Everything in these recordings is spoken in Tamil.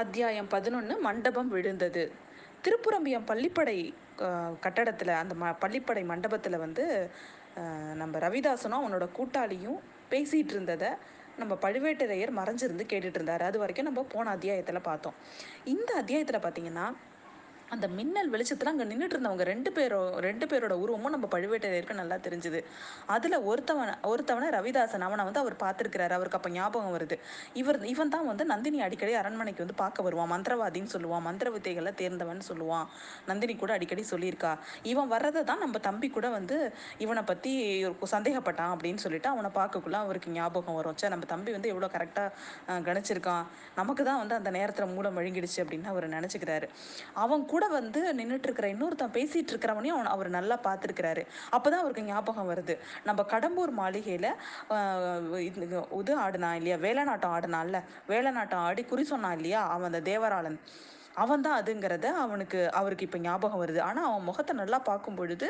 அத்தியாயம் பதினொன்று மண்டபம் விழுந்தது. திருப்புரம்பியம் பள்ளிப்படை கட்டடத்தில் அந்த ம பள்ளிப்படை மண்டபத்தில் வந்து நம்ம ரவிதாசனும் அவனோட கூட்டாளியும் பேசிகிட்டு இருந்ததை நம்ம பழுவேட்டரையர் மறைஞ்சிருந்து கேட்டுட்டு இருந்தார் அது வரைக்கும் நம்ம போன அத்தியாயத்தில் பார்த்தோம். இந்த அத்தியாயத்தில் பார்த்தீங்கன்னா அந்த மின்னல் வெளிச்சத்தில் அங்கே நின்றுட்டு இருந்தவங்க ரெண்டு பேரோ ரெண்டு பேரோட உருவமும் நம்ம பழுவேட்டரையருக்கு நல்லா தெரிஞ்சுது. அதில் ஒருத்தவன் ஒருத்தவனை ரவிதாசன். அவனை வந்து அவர் பார்த்துருக்கிறாரு. அவருக்கு அப்போ ஞாபகம் வருது. இவர் இவன் தான் வந்து நந்தினி அடிக்கடி அரண்மனைக்கு வந்து பார்க்க வருவான். மந்திரவாதின்னு சொல்லுவான். மந்திர வித்தைகளை தேர்ந்தவன் சொல்லுவான். நந்தினி கூட அடிக்கடி சொல்லியிருக்கா. இவன் வர்றதை தான் நம்ம தம்பி கூட வந்து இவனை பற்றி சந்தேகப்பட்டான் அப்படின்னு சொல்லிட்டு அவனை பார்க்கக்குள்ள அவருக்கு ஞாபகம் வரும். சே நம்ம தம்பி வந்து எவ்வளோ கரெக்டாக கணிச்சிருக்கான். நமக்கு தான் வந்து அந்த நேரத்தில் மூலம் வழங்கிடுச்சு அப்படின்னு அவர் நினச்சிக்கிறாரு. அவன் கூட கூட வந்து நின்றுட்டு இருக்கிற இன்னொருத்தன் பேசிட்டு இருக்கிறவனையும் அவன் அவர் நல்லா பார்த்துருக்கிறாரு. அப்போதான் அவருக்கு ஞாபகம் வருது. நம்ம கடம்பூர் மாளிகையில் இது ஆடினா இல்லையா? வேலைநாட்டம் ஆடினான்ல? வேலைநாட்டம் ஆடி குறி சொன்னான் இல்லையா? அவன் அந்த தேவராளன். அவன் தான் அதுங்கிறத அவனுக்கு அவருக்கு இப்போ ஞாபகம் வருது. ஆனால் அவன் முகத்தை நல்லா பார்க்கும் பொழுது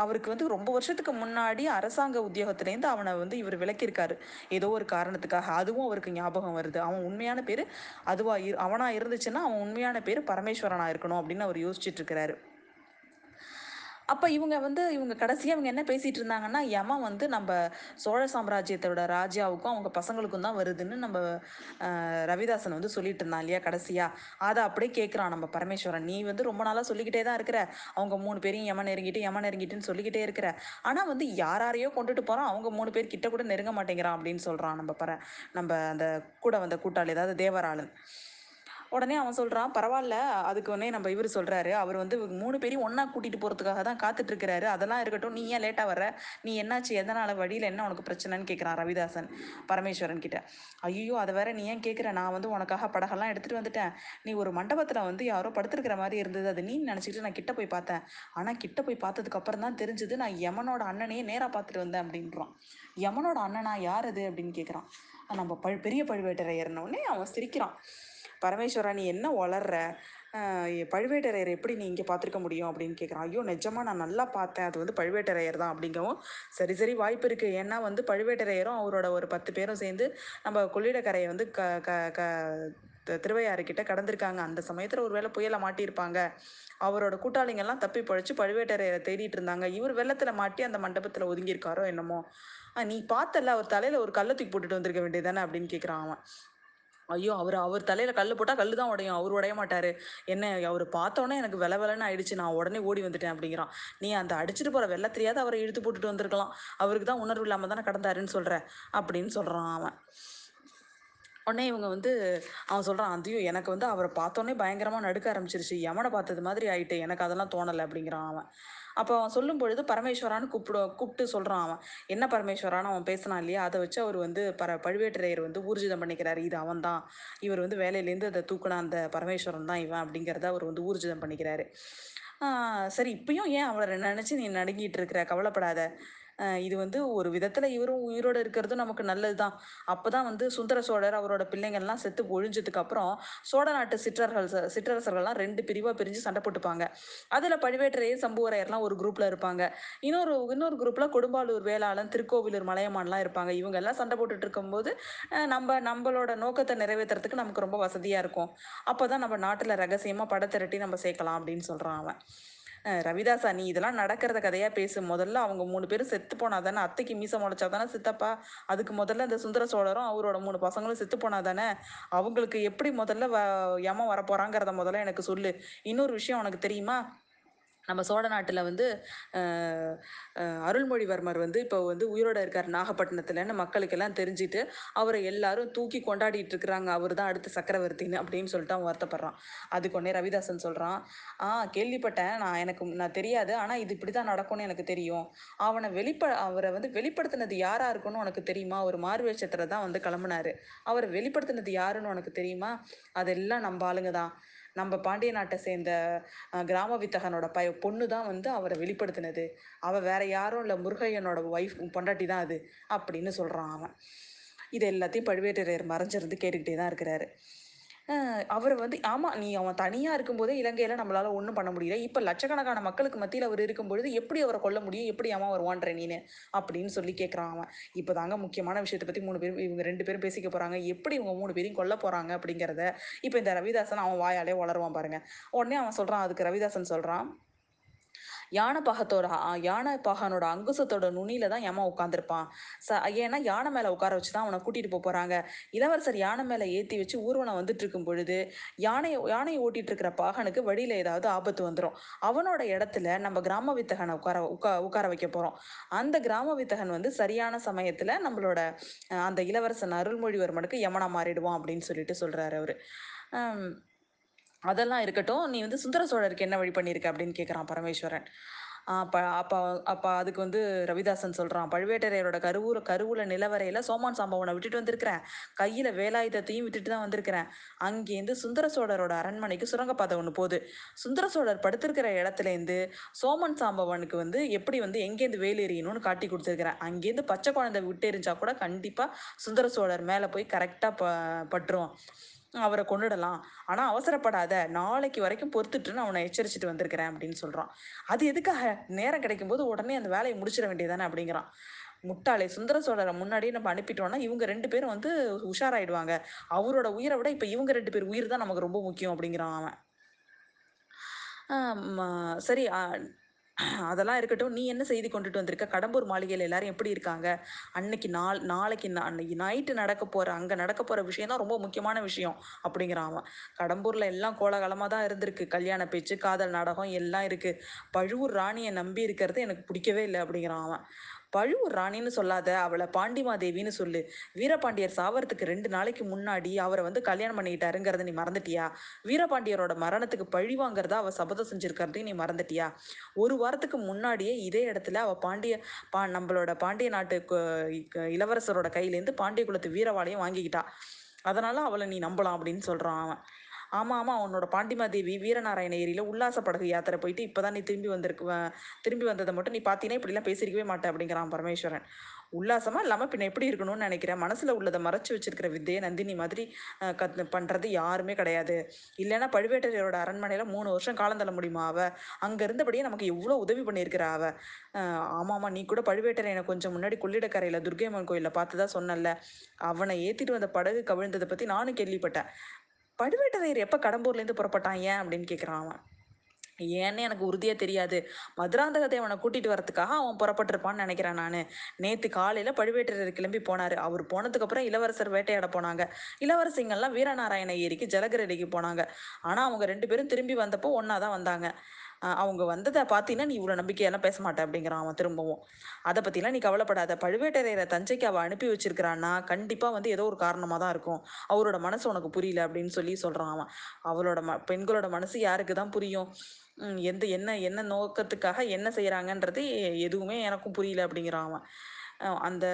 அவருக்கு வந்து ரொம்ப வருஷத்துக்கு முன்னாடி அரசாங்க உத்தியோகத்துலேருந்து அவனை வந்து இவர் விளக்கியிருக்காரு ஏதோ ஒரு காரணத்துக்காக அதுவும் அவருக்கு ஞாபகம் வருது. அவன் உண்மையான பேர் அதுவாக இரு அவனாக இருந்துச்சுன்னா அவன் உண்மையான பேர் பரமேஸ்வரனாக இருக்கணும் அப்படின்னு அவர் யோசிச்சுட்டு இருக்கிறாரு. அப்போ இவங்க வந்து இவங்க கடைசியாக இவங்க என்ன பேசிகிட்டு இருந்தாங்கன்னா யமன் வந்து நம்ம சோழ சாம்ராஜ்யத்தோட ராஜாவுக்கும் அவங்க பசங்களுக்கும் தான் வருதுன்னு நம்ம ரவிதாசன் வந்து சொல்லிட்டு இருந்தான் இல்லையா கடைசியாக அதை அப்படியே கேட்குறான் நம்ம பரமேஸ்வரன். நீ வந்து ரொம்ப நாளாக சொல்லிக்கிட்டே தான் இருக்கிற. அவங்க மூணு பேரையும் யமன் நெருங்கிட்டு யமன் நெருங்கிட்டுன்னு சொல்லிக்கிட்டே இருக்கிற. ஆனால் வந்து யாரையோ கொண்டுட்டு போகிறான் அவங்க மூணு பேர் கிட்ட கூட நெருங்க மாட்டேங்கிறான் அப்படின்னு சொல்கிறான் நம்ம பர நம்ம அந்த கூட வந்த கூட்டாளி ஏதாவது தேவராளன். உடனே அவன் சொல்கிறான் பரவாயில்ல அதுக்கு உடனே நம்ம இவர் சொல்கிறாரு அவர் வந்து மூணு பேரையும் ஒன்றா கூட்டிகிட்டு போகிறதுக்காக தான் காத்துட்ருக்கிறாரு. அதெல்லாம் இருக்கட்டும் நீ ஏன் லேட்டாக வர நீ என்னாச்சு? எதனால்? வழியில் என்ன உனக்கு பிரச்சனைன்னு கேட்குறான் ரவிதாசன் பரமேஸ்வரன் கிட்ட. ஐயோ அதை வேற நீ ஏன் கேட்குற நான் வந்து உனக்காக படகெல்லாம் எடுத்துகிட்டு வந்துட்டேன். நீ ஒரு மண்டபத்தில் வந்து யாரோ படுத்துருக்கிற மாதிரி இருந்தது. அது நீ நினச்சிக்கிட்டு நான் கிட்ட போய் பார்த்தேன். ஆனால் கிட்ட போய் பார்த்ததுக்கு அப்புறம் தான் தெரிஞ்சது நான் யமனோட அண்ணனையே நேராக பார்த்துட்டு வந்தேன் அப்படின்றான். யமனோட அண்ணனா யார் அது? அப்படின்னு கேட்குறான் நம்ம பழு பெரிய பழுவேட்டரையர்னோடனே அவன் சிரிக்கிறான். பரமேஸ்வரா நீ என்ன வளர்ற? பழுவேட்டரையர் எப்படி நீ இங்கே பார்த்துருக்க முடியும்? அப்படின்னு கேட்குறான் ஐயோ நிஜமாக நான் நல்லா பார்த்தேன். அது வந்து பழுவேட்டரையர் தான் அப்படிங்கவும் சரி சரி வாய்ப்பு இருக்குது ஏன்னா வந்து பழுவேட்டரையரும் அவரோட ஒரு பத்து பேரும் சேர்ந்து நம்ம கொள்ளிடக்கரையை வந்து க க க திருவையாறுக்கிட்ட கடந்திருக்காங்க. அந்த சமயத்தில் ஒரு வேளை புயலை மாட்டியிருப்பாங்க. அவரோட கூட்டாளிங்கெல்லாம் தப்பி பழிச்சு பழுவேட்டரையரை தேடிட்டு இருந்தாங்க. இவர் வெள்ளத்தில் மாட்டி அந்த மண்டபத்தில் ஒதுங்கியிருக்காரோ என்னமோ. நீ பார்த்தல அவர் தலையில் ஒரு கள்ளத்துக்கு போட்டுட்டு வந்திருக்க வேண்டியதானே அப்படின்னு கேட்குறான் அவன். ஐயோ! அவர் அவர் தலையில் கல் போட்டால் கல் தான் உடையும். அவர் உடைய மாட்டார். என்ன அவர் பார்த்தோன்னே எனக்கு வெலை வெலைன்னு ஆயிடுச்சு. நான் உடனே ஓடி வந்துட்டேன் அப்படிங்கிறான். நீ அந்த அடிச்சுட்டு போகிற வெள்ள தெரியாத அவரை இழுத்து போட்டுட்டு வந்திருக்கலாம். அவருக்கு தான் உணர்வு இல்லாமல் தானே கடந்தாருன்னு சொல்கிற அப்படின்னு சொல்கிறான் அவன். உடனே இவங்க வந்து அவன் சொல்கிறான் அதையும் எனக்கு வந்து அவரை பார்த்தோன்னே பயங்கரமாக நடுக்க ஆரம்பிச்சிருச்சு. எமனை பார்த்தது மாதிரி ஆயிட்டு எனக்கு அதெல்லாம் தோணலை. அப்படிங்கிறான் அவன். அப்போ அவன் சொல்லும் பொழுது பரமேஸ்வரான்னு கூப்பிடு கூப்பிட்டு சொல்கிறான் அவன். என்ன பரமேஸ்வரான்னு அவன் பேசினான் இல்லையா? அதை வச்சு அவர் வந்து பர பழுவேட்டரையர் வந்து ஊர்ஜிதம் பண்ணிக்கிறார். இது அவன் தான் இவர் வந்து வேலையிலேருந்து அதை தூக்கின அந்த பரமேஸ்வரன் தான் இவன் அப்படிங்கிறத அவர் வந்து ஊர்ஜிதம் பண்ணிக்கிறாரு. சரி இப்பயும் ஏன் அவளை நினச்சி நீ நடுங்கிட்டு இருக்கிற? கவலைப்படாத. இது வந்து ஒரு விதத்தில் இவரும் உயிரோடு இருக்கிறதும் நமக்கு நல்லது தான் அப்போ தான் வந்து சுந்தர சோழர் அவரோட பிள்ளைங்கள்லாம் செத்து ஒழிஞ்சதுக்கு அப்புறம் சோழ நாட்டு சிற்றர்கள் சிற்றரசர்கள்லாம் ரெண்டு பிரிவாக பிரிஞ்சு சண்டை போட்டுப்பாங்க. அதில் பழுவேட்டரையர் சம்புவரையர்லாம் ஒரு குரூப்பில் இருப்பாங்க. இன்னொரு இன்னொரு குரூப்பில் கொடும்பாலூர் வேளாளன் திருக்கோவிலூர் மலையமான்லாம் இருப்பாங்க. இவங்க எல்லாம் சண்டை போட்டுட்டு இருக்கும்போது நம்ம நம்மளோட நோக்கத்தை நிறைவேற்றுறதுக்கு நமக்கு ரொம்ப வசதியாக இருக்கும். அப்போ தான் நம்ம நாட்டில் ரகசியமாக படத்திரட்டி நம்ம சேர்க்கலாம் அப்படின்னு சொல்கிறான் அவன். ரவிதாசா நீ இதெல்லாம் நடக்கிறத கதையாக பேசு. முதல்ல அவங்க மூணு பேரும் செத்து போனா தானே அத்தைக்கு மீசை முளைச்சா தானே சித்தப்பா? அதுக்கு முதல்ல இந்த சுந்தர சோழரும் அவரோட மூணு பசங்களும் செத்து போனா தானே அவங்களுக்கு எப்படி முதல்ல வ யமம் வரப்போகிறாங்கிறத முதல்ல எனக்கு சொல்லு. இன்னொரு விஷயம் உனக்கு தெரியுமா? நம்ம சோழ நாட்டில் வந்து அருள்மொழிவர்மர் வந்து இப்போ வந்து உயிரோடு இருக்கார் நாகப்பட்டினத்துலன்னு மக்களுக்கெல்லாம் தெரிஞ்சுட்டு அவரை எல்லாரும் தூக்கி கொண்டாடிட்டு இருக்கிறாங்க. அவர் தான் அடுத்த சக்கரவர்த்தின்னு அப்படின்னு சொல்லிட்டு அவன் வருத்தப்படுறான். அதுக்கு ஒன்னே ரவிதாசன் சொல்கிறான் ஆ கேள்விப்பட்டேன். நான் எனக்கு நான் தெரியாது. ஆனால் இது இப்படி தான் நடக்கும்னு எனக்கு தெரியும். அவனை வெளிப்ப அவரை வந்து வெளிப்படுத்தினது யாராக இருக்குன்னு உனக்கு தெரியுமா? ஒரு மார்வேஷத்தில் தான் வந்து கிளம்புனாரு. அவரை வெளிப்படுத்தினது யாருன்னு உனக்கு தெரியுமா? அதெல்லாம் நம்ம ஆளுங்க தான். நம்ம பாண்டிய நாட்டை சேர்ந்த கிராம வித்தகனோட பய பொண்ணு தான் வந்து அவரை வெளிப்படுத்தினது. அவள் வேற யாரும் இல்லை முருகையனோட ஒய்ஃப் பொண்டாட்டி தான் அது அப்படின்னு சொல்கிறான் அவன். இது எல்லாத்தையும் பழுவேட்டரையர் மறைஞ்சிருந்து கேட்டுக்கிட்டே தான் இருக்கிறாரு. அவர் வந்து ஆமாம் நீ அவன் தனியாக இருக்கும்போதே இலங்கையில் நம்மளால் ஒன்றும் பண்ண முடியல. இப்போ லட்சக்கணக்கான மக்களுக்கு மத்தியில் அவர் இருக்கும் பொழுது எப்படி அவரை கொல்ல முடியும்? எப்படி அவன் வருவான்ற நீனு? அப்படின்னு சொல்லி கேட்குறான் அவன். இப்போ தாங்க முக்கியமான விஷயத்தை பற்றி மூணு பேரும் இவங்க ரெண்டு பேரும் பேசிக்க போகிறாங்க எப்படி இவங்க மூணு பேரையும் கொல்ல போகிறாங்க அப்படிங்கிறத இப்போ இந்த ரவிதாசன் அவன் வாயாலே வளருவான் பாருங்க. உடனே அவன் சொல்கிறான் அதுக்கு ரவிதாசன் சொல்கிறான் யானை பாகத்தோட யானை பாகனோட அங்குசத்தோட நுனியில தான் ஏமா உட்காந்துருப்பான் ச ஏன்னா யானை மேலே உட்கார வச்சு தான் அவனை கூட்டிட்டு போக போறாங்க. இளவரசர் யானை மேலே ஏற்றி வச்சு ஊர்வலம் வந்துட்டு இருக்கும் பொழுது யானையை யானையை ஓட்டிட்டு இருக்கிற பாகனுக்கு வழியில ஏதாவது ஆபத்து வந்துடும் அவனோட இடத்துல நம்ம கிராம வித்தகனை உட்கார உட்கா உட்கார வைக்க போறோம். அந்த கிராம வித்தகன் வந்து சரியான சமயத்துல நம்மளோட அந்த இளவரசன் அருள்மொழிவர்மனுக்கு யமனா மாறிடுவான் அப்படின்னு சொல்லிட்டு சொல்றாரு அவரு. அதெல்லாம் இருக்கட்டும். நீ வந்து சுந்தர சோழருக்கு என்ன வழி பண்ணியிருக்க அப்படின்னு கேட்குறான் பரமேஸ்வரன். அப்போ அப்போ அப்போ அதுக்கு வந்து ரவிதாசன் சொல்கிறான் பழுவேட்டரையரோட கருவூர் கருவூல நிலவரையில் சோமான் சாம்பவனை விட்டுட்டு வந்திருக்கிறேன். கையில் வேலாயுதத்தையும் விட்டுட்டு தான் வந்திருக்கிறேன். அங்கேருந்து சுந்தர சோழரோட அரண்மனைக்கு சுரங்கப்பாதை ஒன்று போகுது. சுந்தர சோழர் படுத்திருக்கிற இடத்துலேருந்து சோமன் சாம்பவனுக்கு வந்து எப்படி வந்து எங்கேருந்து வேல் எறியணும்னு காட்டி கொடுத்துருக்கிறேன் அங்கேருந்து பச்சை குழந்தை விட்டு எரிஞ்சால் கூட கண்டிப்பாக சுந்தர சோழர் மேலே போய் கரெக்டாக ப பட்டுரும் அவரை கொன்னுடலாம். ஆனால் அவசரப்படாத நாளைக்கு வரைக்கும் பொறுத்துட்டு நான் அவனை எச்சரிச்சுட்டு வந்திருக்கிறேன் அப்படின்னு சொல்கிறான் அது எதுக்காக? நேரம் கிடைக்கும்போது உடனே அந்த வேலையை முடிச்சிட வேண்டியதானே அப்படிங்கிறான். முட்டாளே சுந்தர சோழரை முன்னாடியே நம்ம அனுப்பிட்டோம்னா இவங்க ரெண்டு பேரும் வந்து உஷாராயிடுவாங்க. அவரோட உயிரை விட இப்போ இவங்க ரெண்டு பேர் உயிர் தான் நமக்கு ரொம்ப முக்கியம் அப்படிங்கிறான் அவன். சரி அதெல்லாம் இருக்கட்டும். நீ என்ன செய்தி கொண்டுட்டு வந்திருக்க? கடம்பூர் மாளிகையில் எல்லாரும் எப்படி இருக்காங்க? அன்னைக்கு நாள் நாளைக்கு அன்னைக்கு நைட்டு நடக்க போகிற அங்கே நடக்க போகிற விஷயம் தான் ரொம்ப முக்கியமான விஷயம் அப்படிங்கிறான் அவன். கடம்பூரில் எல்லாம் கோலாகலமாக தான் இருந்திருக்கு. கல்யாண பேச்சு காதல் நாடகம் எல்லாம் இருக்குது பழுவூர் ராணியை நம்பி இருக்கிறது எனக்கு பிடிக்கவே இல்லை அப்படிங்கிறான் அவன். பழுவூர் ராணின்னு சொல்லாத அவளை பாண்டிமாதேவின்னு சொல்லு. வீரபாண்டியர் சாவறதுக்கு ரெண்டு நாளைக்கு முன்னாடி அவரை வந்து கல்யாணம் பண்ணிக்கிட்டாருங்கிறத நீ மறந்துட்டியா? வீரபாண்டியரோட மரணத்துக்கு பழி வாங்குறதா அவ சபதம் செஞ்சிருக்கிறதையும் நீ மறந்துட்டியா? ஒரு வாரத்துக்கு முன்னாடியே இதே இடத்துல அவ பாண்டிய பா நம்மளோட பாண்டிய நாட்டு இளவரசரோட கையிலேருந்து பாண்டிய குலத்து வீரவாளையும் வாங்கிக்கிட்டா. அதனால அவளை நீ நம்பலாம் அப்படின்னு சொல்றான் அவன். ஆமாம் ஆமாம் அவனோட பாண்டிமாதேவி வீரநாராயண ஏரியில் உல்லாச படகு யாத்திரை போயிட்டு இப்பதான் நீ திரும்பி வந்திருக்கு திரும்பி வந்ததை மட்டும் நீ பார்த்தீங்கன்னா இப்படிலாம் பேசியிருக்கவே மாட்டேன் அப்படிங்கிறான் பரமேஸ்வரன். உல்லாசமாக இல்லாமல் பின்ன எப்படி இருக்கணும்னு நினைக்கிறேன். மனசில் உள்ளதை மறைச்சி வச்சிருக்கிற வித்தையை நந்தினி மாதிரி கத் பண்ணுறது யாருமே கிடையாது. இல்லைன்னா பழுவேட்டரையரோட அரண்மனையில் மூணு வருஷம் காலம் தள்ள முடியுமா அவ? அங்கே இருந்தபடியே நமக்கு எவ்வளோ உதவி பண்ணியிருக்கிறா அவ? ஆமாம்மா நீ கூட பழுவேட்டரையனை கொஞ்சம் முன்னாடி கொள்ளிடக்கரையில் துர்கையம்மன் கோயிலில் பார்த்து தான் சொன்னல அவனை ஏற்றிட்டு வந்த படகு கவிழ்ந்ததை பற்றி நானும் கேள்விப்பட்டேன். பழுவேட்டரையர் எப்போ கடம்பூர்லேருந்து புறப்பட்டான் ஏன் அப்படின்னு கேட்குறான் அவன். ஏன்னு எனக்கு உறுதியாக தெரியாது. மதுராந்தக தேவனை கூட்டிகிட்டு வரதுக்காக அவன் புறப்பட்டிருப்பான்னு நினைக்கிறேன் நான். நேற்று காலையில் பழுவேட்டரையர் கிளம்பி போனார். அவர் போனதுக்கப்புறம் இளவரசர் வேட்டையாட போனாங்க. இளவரசிங்கெல்லாம் வீரநாராயண ஏரிக்கு ஜலகரடிக்கு போனாங்க. ஆனால் அவங்க ரெண்டு பேரும் திரும்பி வந்தப்போ ஒன்றா தான் வந்தாங்க. அவங்க வந்ததை பார்த்தீங்கன்னா நீ இவ்வளோ நம்பிக்கையெல்லாம் பேச மாட்டேன் அப்படிங்கிறான் அவன் திரும்பவும். அதை பற்றிலாம் நீ கவலைப்படாத. பழுவேட்டரையரை தஞ்சைக்கு அவள் அனுப்பி வச்சிருக்கிறான்னா கண்டிப்பாக வந்து ஏதோ ஒரு காரணமாக தான் இருக்கும். அவரோட மனசு உனக்கு புரியல அப்படின்னு சொல்லி சொல்கிறான் அவன். அவளோட ம பெண்களோட மனசு யாருக்கு தான் புரியும்? எந்த என்ன என்ன நோக்கத்துக்காக என்ன செய்கிறாங்கன்றது எதுவுமே எனக்கும் புரியல அப்படிங்கிறான் அவன். அந்த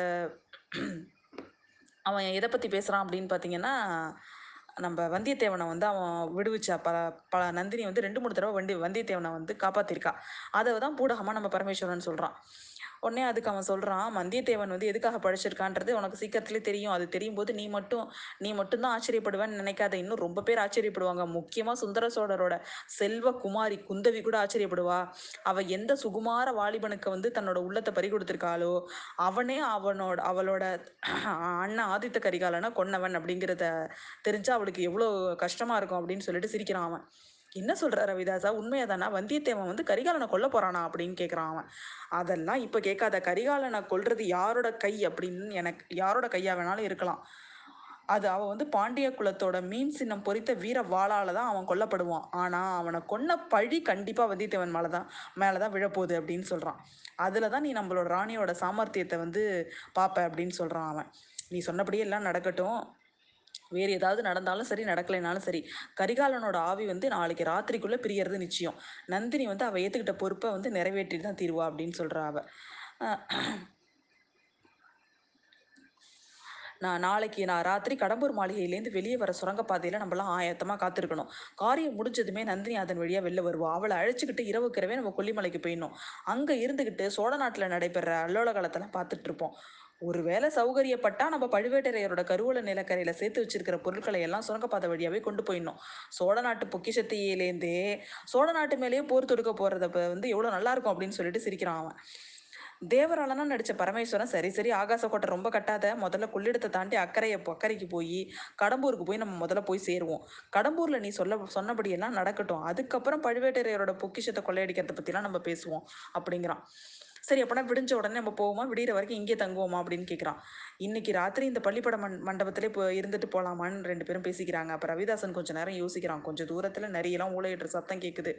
அவன் எதை பற்றி பேசுகிறான் அப்படின்னு பார்த்தீங்கன்னா நம்ம வந்தியத்தேவனை வந்து அவன் விடுவிச்சா பல பல நந்தினி வந்து ரெண்டு மூணு தடவை வண்டி வந்தியத்தேவனை வந்து காப்பாத்திருக்கா. அதை தான் பூடகமாக நம்ம பரமேஸ்வரன் சொல்கிறான் உடனே அதுக்கு அவன் சொல்கிறான் வந்தியத்தேவன் வந்து எதுக்காக பழிச்சிருக்கான்றது உனக்கு சீக்கிரத்துலேயே தெரியும். அது தெரியும் போது நீ மட்டும் நீ மட்டும்தான் ஆச்சரியப்படுவேன்னு நினைக்காத. இன்னும் ரொம்ப பேர் ஆச்சரியப்படுவாங்க. முக்கியமாக சுந்தர சோழரோட செல்வ குமாரி குந்தவி கூட ஆச்சரியப்படுவா. அவ எந்த சுகுமார வாலிபனுக்கு வந்து தன்னோட உள்ளத்தை பறி கொடுத்துருக்காளோ அவனே அவனோட அவளோட அண்ணன் ஆதித்த கரிகாலனை கொன்னவன் அப்படிங்கிறத தெரிஞ்சா அவளுக்கு எவ்வளோ கஷ்டமா இருக்கும் அப்படின்னு சொல்லிட்டு சிரிக்கிறான் அவன். என்ன சொல்ற ரவிதாசா உண்மையாதானா? வந்தியத்தேவன் வந்து கரிகாலனை கொல்ல போறானா? அப்படின்னு கேட்குறான் அவன். அதெல்லாம் இப்போ கேட்காத. கரிகாலனை கொல்றது யாரோட கை அப்படின்னு எனக்கு யாரோட கையா வேணாலும் இருக்கலாம். அது அவன் வந்து பாண்டிய குலத்தோட மீன் சின்னம் பொறித்த வீர வாளால தான் அவன் கொல்லப்படுவான். ஆனா அவனை கொன்ன பழி கண்டிப்பா வந்தியத்தேவன் மேலே தான் மேலே தான் விழப்போகுது அப்படின்னு சொல்றான். அதில் தான் நீ நம்மளோட ராணியோட சாமர்த்தியத்தை வந்து பாப்ப அப்படின்னு சொல்றான் அவன். நீ சொன்னபடியே எல்லாம் நடக்கட்டும். வேறு ஏதாவது நடந்தாலும் சரி நடக்கலைனாலும் சரி கரிகாலனோட ஆவி வந்து நாளைக்கு ராத்திரிக்குள்ளே பிரியறது நிச்சயம். நந்தினி வந்து அவள் ஏற்றுக்கிட்ட பொறுப்பை வந்து நிறைவேற்றிட்டு தான் தீர்வா அப்படின்னு சொல்கிறா அவள் நான் நாளைக்கு நான் ராத்திரி கடம்பூர் மாளிகையிலேருந்து வெளியே வர சுரங்கப்பாதையில் நம்மளாம் ஆயத்தமாக காத்திருக்கணும். காரியம் முடிஞ்சதுமே நந்தினி அதன் வழியாக வெளில வருவோம் அவளை அழைச்சிக்கிட்டு இரவுக்கிறவே நம்ம கொல்லிமலைக்கு போயிடணும். அங்கே இருந்துக்கிட்டு சோழ நாட்டில் நடைபெற அல்லோல காலத்தெல்லாம் பார்த்துட்டு இருப்போம். ஒருவேளை சௌகரியப்பட்டா நம்ம பழுவேட்டரையரோட கருவூல நிலக்கரையில் சேர்த்து வச்சிருக்கிற பொருட்களை எல்லாம் சுரங்கப்பாதை வழியாகவே கொண்டு போயிடணும். சோழ நாட்டு பொக்கிஷத்தையிலேருந்தே சோழ நாட்டு மேலேயே போர் தொடுக்க போகிறத வந்து எவ்வளோ நல்லா இருக்கும் அப்படின்னு சொல்லிட்டு சிரிக்கிறான் அவன். தேவராளனா நடித்த பரமேஸ்வரன் சரி சரி ஆகாச கோட்டை ரொம்ப கட்டாத முதல்ல கொள்ளிடத்தை தாண்டி அக்கறையை அக்கறைக்கு போய் கடம்பூருக்கு போய் நம்ம முதல்ல போய் சேருவோம். கடம்பூரில் நீ சொல்ல சொன்னபடியெல்லாம் நடக்கட்டும். அதுக்கப்புறம் பழுவேட்டரையரோட பொக்கிஷத்தை கொள்ளையடிக்கிறத பற்றிலாம் நம்ம பேசுவோம் அப்படிங்கிறான். சரி அப்படின்னா விடிஞ்ச உடனே நம்ம போவோமா? விடிகிற வரைக்கும் இங்கே தங்குவோமா? அப்படின்னு கேட்குறான். இன்னைக்கு ராத்திரி இந்த பள்ளிப்பட மண் மண்டபத்திலே இப்போ இருந்துட்டு போகலாமான்னு ரெண்டு பேரும் பேசிக்கிறாங்க. அப்போ ரவிதாசன் கொஞ்சம் நேரம் யோசிக்கிறான். கொஞ்சம் தூரத்தில் நிறையலாம் ஊழையிடுற சத்தம் கேட்குது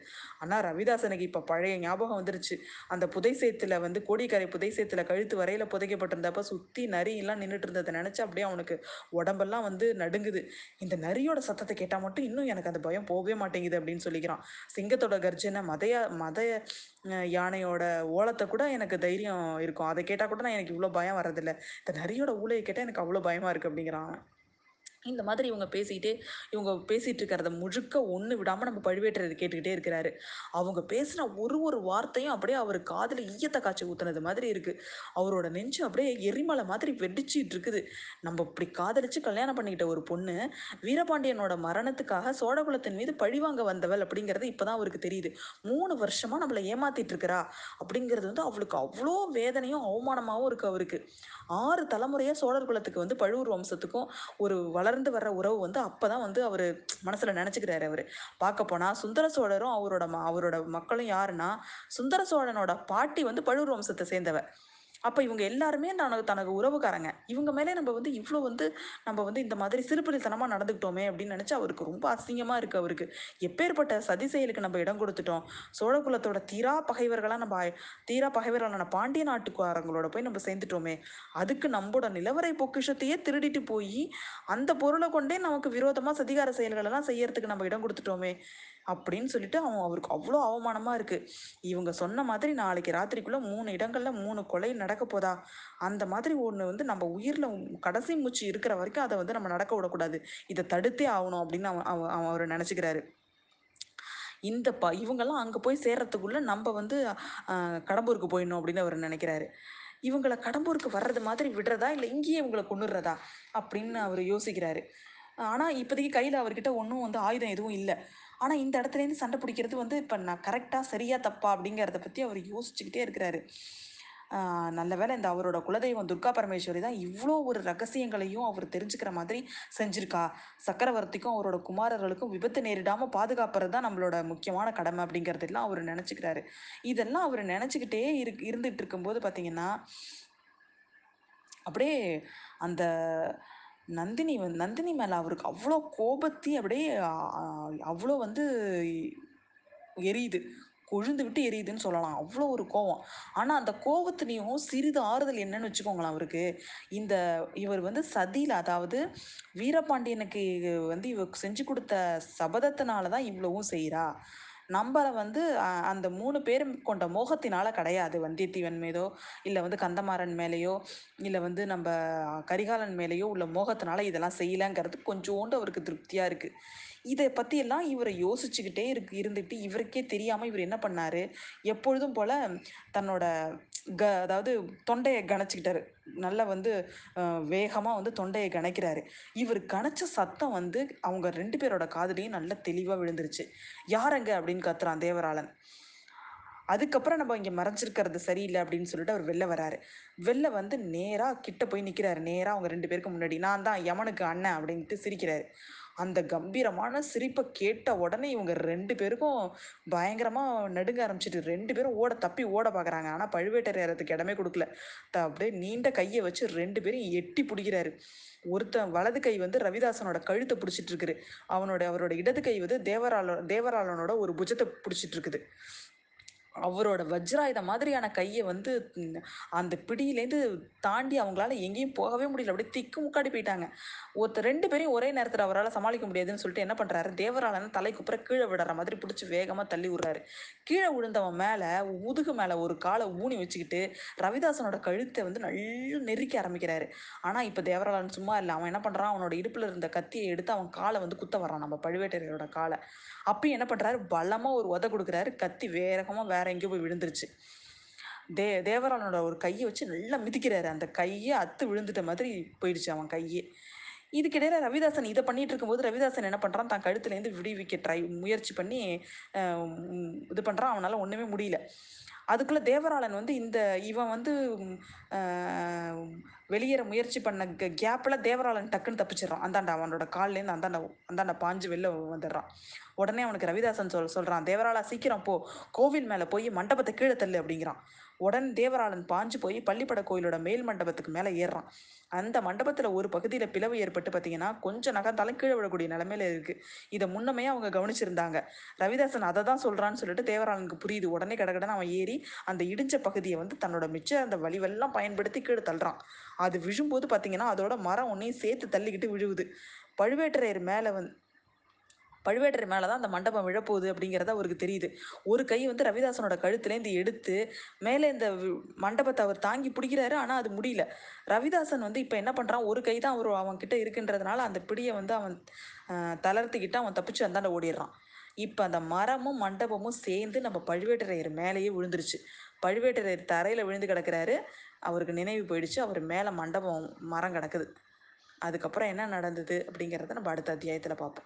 ஆனால் ரவிதாசனுக்கு இப்போ பழைய ஞாபகம் வந்துருச்சு. அந்த புதை சேத்துல வந்து கோடிக்கரை புதை சேத்துல கழுத்து வரையில் புதைக்கப்பட்டிருந்தப்ப சுற்றி நரியெல்லாம் நின்றுட்டு இருந்ததை நினச்சி அப்படியே அவனுக்கு உடம்பெல்லாம் வந்து நடுங்குது. இந்த நரியோட சத்தத்தை கேட்டால் மட்டும் இன்னும் எனக்கு அந்த பயம் போகவே மாட்டேங்குது அப்படின்னு சொல்லிக்கிறான். சிங்கத்தோட கர்ஜனை மதைய மத யானையோட ஓலத்தை கூட எனக்கு தைரியம் இருக்கும். அதை கேட்டால் கூட நான் எனக்கு இவ்வளோ பயம் வரதில்லை இந்த நரியோட ஊழையை கேட்டால் எனக்கு அவ்வளோ பயமாக இருக்குது அப்படிங்கிறான். இந்த மாதிரி இவங்க பேசிக்கிட்டே இவங்க பேசிகிட்டு இருக்கிறத முழுக்க ஒன்று விடாமல் நம்ம பழுவேட்டரர் கேட்டுக்கிட்டே இருக்கிறாரு. அவங்க பேசின ஒரு ஒரு வார்த்தையும் அப்படியே அவர் காதில் ஈயத்தை காய்ச்சி ஊற்றுனது மாதிரி இருக்குது அவரோட நெஞ்சு அப்படியே எரிமலை மாதிரி வெடிச்சிட்டு இருக்குது. நம்ம இப்படி காதலிச்சு கல்யாணம் பண்ணிக்கிட்ட ஒரு பொண்ணு வீரபாண்டியனோட மரணத்துக்காக சோழகுலத்தின் மீது பழிவாங்க வந்தவள் அப்படிங்கிறது இப்போ தான் அவருக்கு தெரியுது. மூணு வருஷமாக நம்மளை ஏமாத்திட்டு இருக்கிறா அப்படிங்கிறது வந்து அவளுக்கு அவ்வளோ வேதனையும் அவமானமாகவும் இருக்குது அவருக்கு. ஆறு தலைமுறையாக சோழர் குலத்துக்கு வந்து பழுவூர் வம்சத்துக்கும் ஒரு வளர் வளர்ந்து வர்ற உறவு வந்து அப்போ தான் வந்து அவர் மனசில் நினச்சிக்கிறாரு அவர். பார்க்க போனால் சுந்தர சோழரும் அவரோட ம அவரோட மக்களும் யாருன்னா சுந்தர சோழனோட பாட்டி வந்து பழுவூர் வம்சத்தை சேர்ந்தவ. அப்போ இவங்க எல்லாருமே தனக்கு தனக்கு உறவுக்காரங்க. இவங்க மேலே நம்ம வந்து இவ்வளோ வந்து நம்ம வந்து இந்த மாதிரி சிறுபிள்ளைத்தனமாக நடந்துக்கிட்டோமே அப்படின்னு நினச்சி அவருக்கு ரொம்ப அசிங்கமாக இருக்குது அவருக்கு. எப்பேற்பட்ட சதி செயலுக்கு நம்ம இடம் கொடுத்துட்டோம். சோழகுலத்தோட தீரா பகைவர்களாக நம்ம தீரா பகைவர்களான பாண்டிய நாட்டுக்காரங்களோட போய் நம்ம சேர்ந்துட்டோமே. அதுக்கு நம்மளோட நிலவரை பொக்கிஷத்தையே திருடிட்டு போய் அந்த பொருளை கொண்டே நமக்கு விரோதமாக சதிகார செயல்களெல்லாம் செய்யறதுக்கு நம்ம இடம் கொடுத்துட்டோமே. அப்படின்னு சொல்லிட்டு அவன் அவருக்கு அவ்வளோ அவமானமாக இருக்குது இவங்க சொன்ன மாதிரி நாளைக்கு ராத்திரிக்குள்ளே மூணு இடங்களில் மூணு கொலை நடக்க போதா? அந்த மாதிரி ஒன்று வந்து நம்ம உயிரில் கடைசி மூச்சு இருக்கிற வரைக்கும் அதை வந்து நம்ம நடக்க விடக்கூடாது. இதை தடுத்தே ஆகணும் அப்படின்னு அவன் அவன் அவர் நினச்சிக்கிறாரு. இந்த ப இவங்கெல்லாம் அங்கே போய் சேர்றதுக்குள்ளே நம்ம வந்து கடம்பூருக்கு போயிடணும் அப்படின்னு அவர் நினைக்கிறாரு. இவங்களை கடம்பூருக்கு வர்றது மாதிரி விடுறதா? இல்லை இங்கேயே இவங்களை கொண்டுடுறதா அப்படின்னு அவர் யோசிக்கிறாரு. ஆனால் இப்போதைக்கு கையில் அவர்கிட்ட ஒன்றும் வந்து ஆயுதம் எதுவும் இல்லை. ஆனால் இந்த இடத்துலேருந்து சண்டை பிடிக்கிறது வந்து இப்போ நான் கரெக்டாக சரியா தப்பா அப்படிங்கிறத பற்றி அவர் யோசிச்சுக்கிட்டே இருக்கிறாரு. நல்ல வேலை இந்த அவரோட குலதெய்வம் துர்கா பரமேஸ்வரி தான் இவ்வளோ ஒரு ரகசியங்களையும் அவர் தெரிஞ்சுக்கிற மாதிரி செஞ்சுருக்கா. சக்கரவர்த்திக்கும் அவரோட குமாரர்களுக்கும் விபத்து நேரிடாமல் பாதுகாப்புறது தான் நம்மளோட முக்கியமான கடமை அப்படிங்கிறதெல்லாம் அவர் நினச்சிக்கிறாரு. இதெல்லாம் அவர் நினச்சிக்கிட்டே இரு இருந்துகிட்டு இருக்கும்போது பார்த்தீங்கன்னா அப்படியே அந்த நந்தினி வந்து நந்தினி மேலே அவருக்கு அவ்வளோ கோபத்தையும் அப்படியே அவ்வளோ வந்து எரியுது. கொழுந்து விட்டு எரியுதுன்னு சொல்லலாம். அவ்வளோ ஒரு கோவம் ஆனால் அந்த கோவத்துலேயும் சிறிது ஆறுதல் என்னன்னு வச்சுக்கோங்களேன் அவருக்கு. இந்த இவர் வந்து சதியில் அதாவது வீரபாண்டியனுக்கு வந்து இவர் செஞ்சு கொடுத்த சபதத்தினால தான் இவ்வளவும் செய்கிறா நம்மளை வந்து அந்த மூணு பேரும் கொண்ட மோகத்தினால கிடையாது. வந்தியத்தேவன் மீதோ இல்லை வந்து கந்தமாறன் மேலேயோ இல்லை வந்து நம்ம கரிகாலன் மேலேயோ உள்ள மோகத்தினால இதெல்லாம் செய்யலைங்கிறது கொஞ்சோண்டு அவருக்கு திருப்தியாக இருக்குது இதை பற்றியெல்லாம் இவரை யோசிச்சுக்கிட்டே இருக்கு இருந்துட்டு இவருக்கே தெரியாமல் இவர் என்ன பண்ணார்? எப்பொழுதும் போல் தன்னோட க அதாவது தொண்டையை கணச்சிக்கிட்டாரு. நல்லா வந்து வேகமாக வந்து தொண்டையை கணக்கிறாரு. இவர் கணச்ச சத்தம் வந்து அவங்க ரெண்டு பேரோட காதுலேயும் நல்லா தெளிவாக விழுந்துருச்சு. யாரங்க அப்படின்னு கத்துறான் தேவராளன். அதுக்கப்புறம் நம்ம இங்கே மறைஞ்சிருக்கிறது சரியில்லை அப்படின்னு சொல்லிட்டு அவர் வெளில வராரு. வெளில வந்து நேராக கிட்ட போய் நிற்கிறாரு நேராக அவங்க ரெண்டு பேருக்கு முன்னாடி. நான் தான் யமனுக்கு அண்ணன் அப்படின்ட்டு சிரிக்கிறாரு. அந்த கம்பீரமான சிரிப்பை கேட்ட உடனே இவங்க ரெண்டு பேருக்கும் பயங்கரமாக நடுங்க ஆரம்பிச்சிட்டு ரெண்டு பேரும் ஓட தப்பி ஓட பார்க்குறாங்க ஆனால் பழுவேட்டரையறதுக்கு இடமே கொடுக்கல. த அப்படியே நீண்ட கையை வச்சு ரெண்டு பேரும் எட்டி பிடிக்கிறாரு. ஒருத்தன் வலது கை வந்து ரவிதாசனோட கழுத்தை பிடிச்சிட்டு இருக்குது. அவனோட அவரோட இடது கை வந்து தேவரால தேவராளனோட ஒரு புஜத்தை பிடிச்சிட்டு இருக்குது. அவரோட வஜ்ராயுதம் மாதிரியான கையை வந்து அந்த பிடியிலேருந்து தாண்டி அவங்களால எங்கேயும் போகவே முடியல. அப்படியே திக்கு முக்காடி போயிட்டாங்க. ஒருத்தர் ரெண்டு பேரையும் ஒரே நேரத்தில் அவரால் சமாளிக்க முடியாதுன்னு சொல்லிட்டு என்ன பண்ணுறாரு தேவராளன் தலை குப்புற கீழே விடுற மாதிரி பிடிச்சி வேகமாக தள்ளி விடுறாரு. கீழே விழுந்தவன் மேலே உதுகு மேலே ஒரு காலை ஊனி வச்சுக்கிட்டு ரவிதாசனோட கழுத்தை வந்து நல்லா நெருக்கி ஆரம்பிக்கிறாரு. ஆனால் இப்போ தேவராளன் சும்மா இல்லை. அவன் என்ன பண்ணுறான் அவனோட இடுப்பில் இருந்த கத்தியை எடுத்து அவன் காலை வந்து குத்த வரான் நம்ம பழுவேட்டரையரோட காலை. அப்பயும் என்ன பண்ணுறாரு பலமாக ஒரு உத கொடுக்குறாரு. கத்தி வேகமாக வேற எங்கேயோ போய் விழுந்துருச்சு. தே தேவராளனோட ஒரு கையை வச்சு நல்லா மிதிக்கிறாரு. அந்த கையை அத்து விழுந்துட்ட மாதிரி போயிடுச்சு அவன் கையே. இதுக்கிடையில ரவிதாசன் இதை பண்ணிட்டு இருக்கும்போது ரவிதாசன் என்ன பண்ணுறான் தான் கழுத்துலேருந்து விடுவிக்க ட்ரை முயற்சி பண்ணி இது பண்ணுறான் அவனால் ஒன்றுமே முடியல. அதுக்குள்ளே தேவராளன் வந்து இந்த இவன் வந்து வெளியேற முயற்சி பண்ண கேப்பில் தேவராளன் டக்குன்னு தப்பிச்சிடுறான். அந்தாண்டா அவனோட கால்லேருந்து அந்தாண்ட அந்தாண்ட பாஞ்சு வெளில வந்துடுறான். உடனே அவனுக்கு ரவிதாசன் சொல் சொல்கிறான் தேவராளா சீக்கிரம் போ. கோவில் மேலே போய் மண்டபத்தை கீழே தள்ளு அப்படிங்கிறான். உடனே தேவராளன் பாஞ்சு போய் பள்ளிப்பட கோயிலோட மேல் மண்டபத்துக்கு மேலே ஏறுறான். அந்த மண்டபத்தில் ஒரு பகுதியில் பிளவு ஏற்பட்டு பார்த்தீங்கன்னா கொஞ்சம் நகர்ந்தாலும் கீழே விழக்கூடிய நிலமையில இருக்குது இதை முன்னமே அவங்க கவனிச்சிருந்தாங்க. ரவிதாசன் அதை தான் சொல்கிறான்னு சொல்லிட்டு தேவராளனுக்கு புரியுது. உடனே கடகடன்னு அவன் ஏறி அந்த இடிஞ்ச பகுதியை வந்து தன்னோட மிச்ச அந்த வலிவெல்லாம் பயன்படுத்தி கீழே தள்ளுறான். அது விழும்போது பார்த்தீங்கன்னா அதோட மரம் ஒன்றையும் சேர்த்து தள்ளிக்கிட்டு விழுவுது. பழுவேட்டரையர் மேலே வந்து பழுவேட்டரை மேலே தான் அந்த மண்டபம் விழப்போகுது அப்படிங்கிறது அவருக்கு தெரியுது. ஒரு கை வந்து ரவிதாசனோட கழுத்துலேருந்து எடுத்து மேலே இந்த வி- மண்டபத்தை அவர் தாங்கி பிடிக்கிறாரு ஆனால் அது முடியல. ரவிதாசன் வந்து இப்போ என்ன பண்ணுறான் ஒரு கை தான் அவர் அவன்கிட்ட இருக்குன்றதுனால அந்த பிடியை வந்து அவன் தளர்த்துக்கிட்டு தளர்த்திக்கிட்டு அவன் தப்பிச்சு அந்தாண்ட ஓடிடுறான். இப்போ அந்த மரமும் மண்டபமும் சேர்ந்து நம்ம பழுவேட்டரையர் மேலேயே விழுந்துருச்சு. பழுவேட்டரையர் தரையில் விழுந்து கிடக்குறாரு. அவருக்கு நினைவு போயிடுச்சு. அவர் மேலே மண்டபம் மரம் கிடக்குது. அதுக்கப்புறம் என்ன நடந்தது அப்படிங்கிறத நம்ம அடுத்த அத்தியாயத்தில் பார்ப்போம்.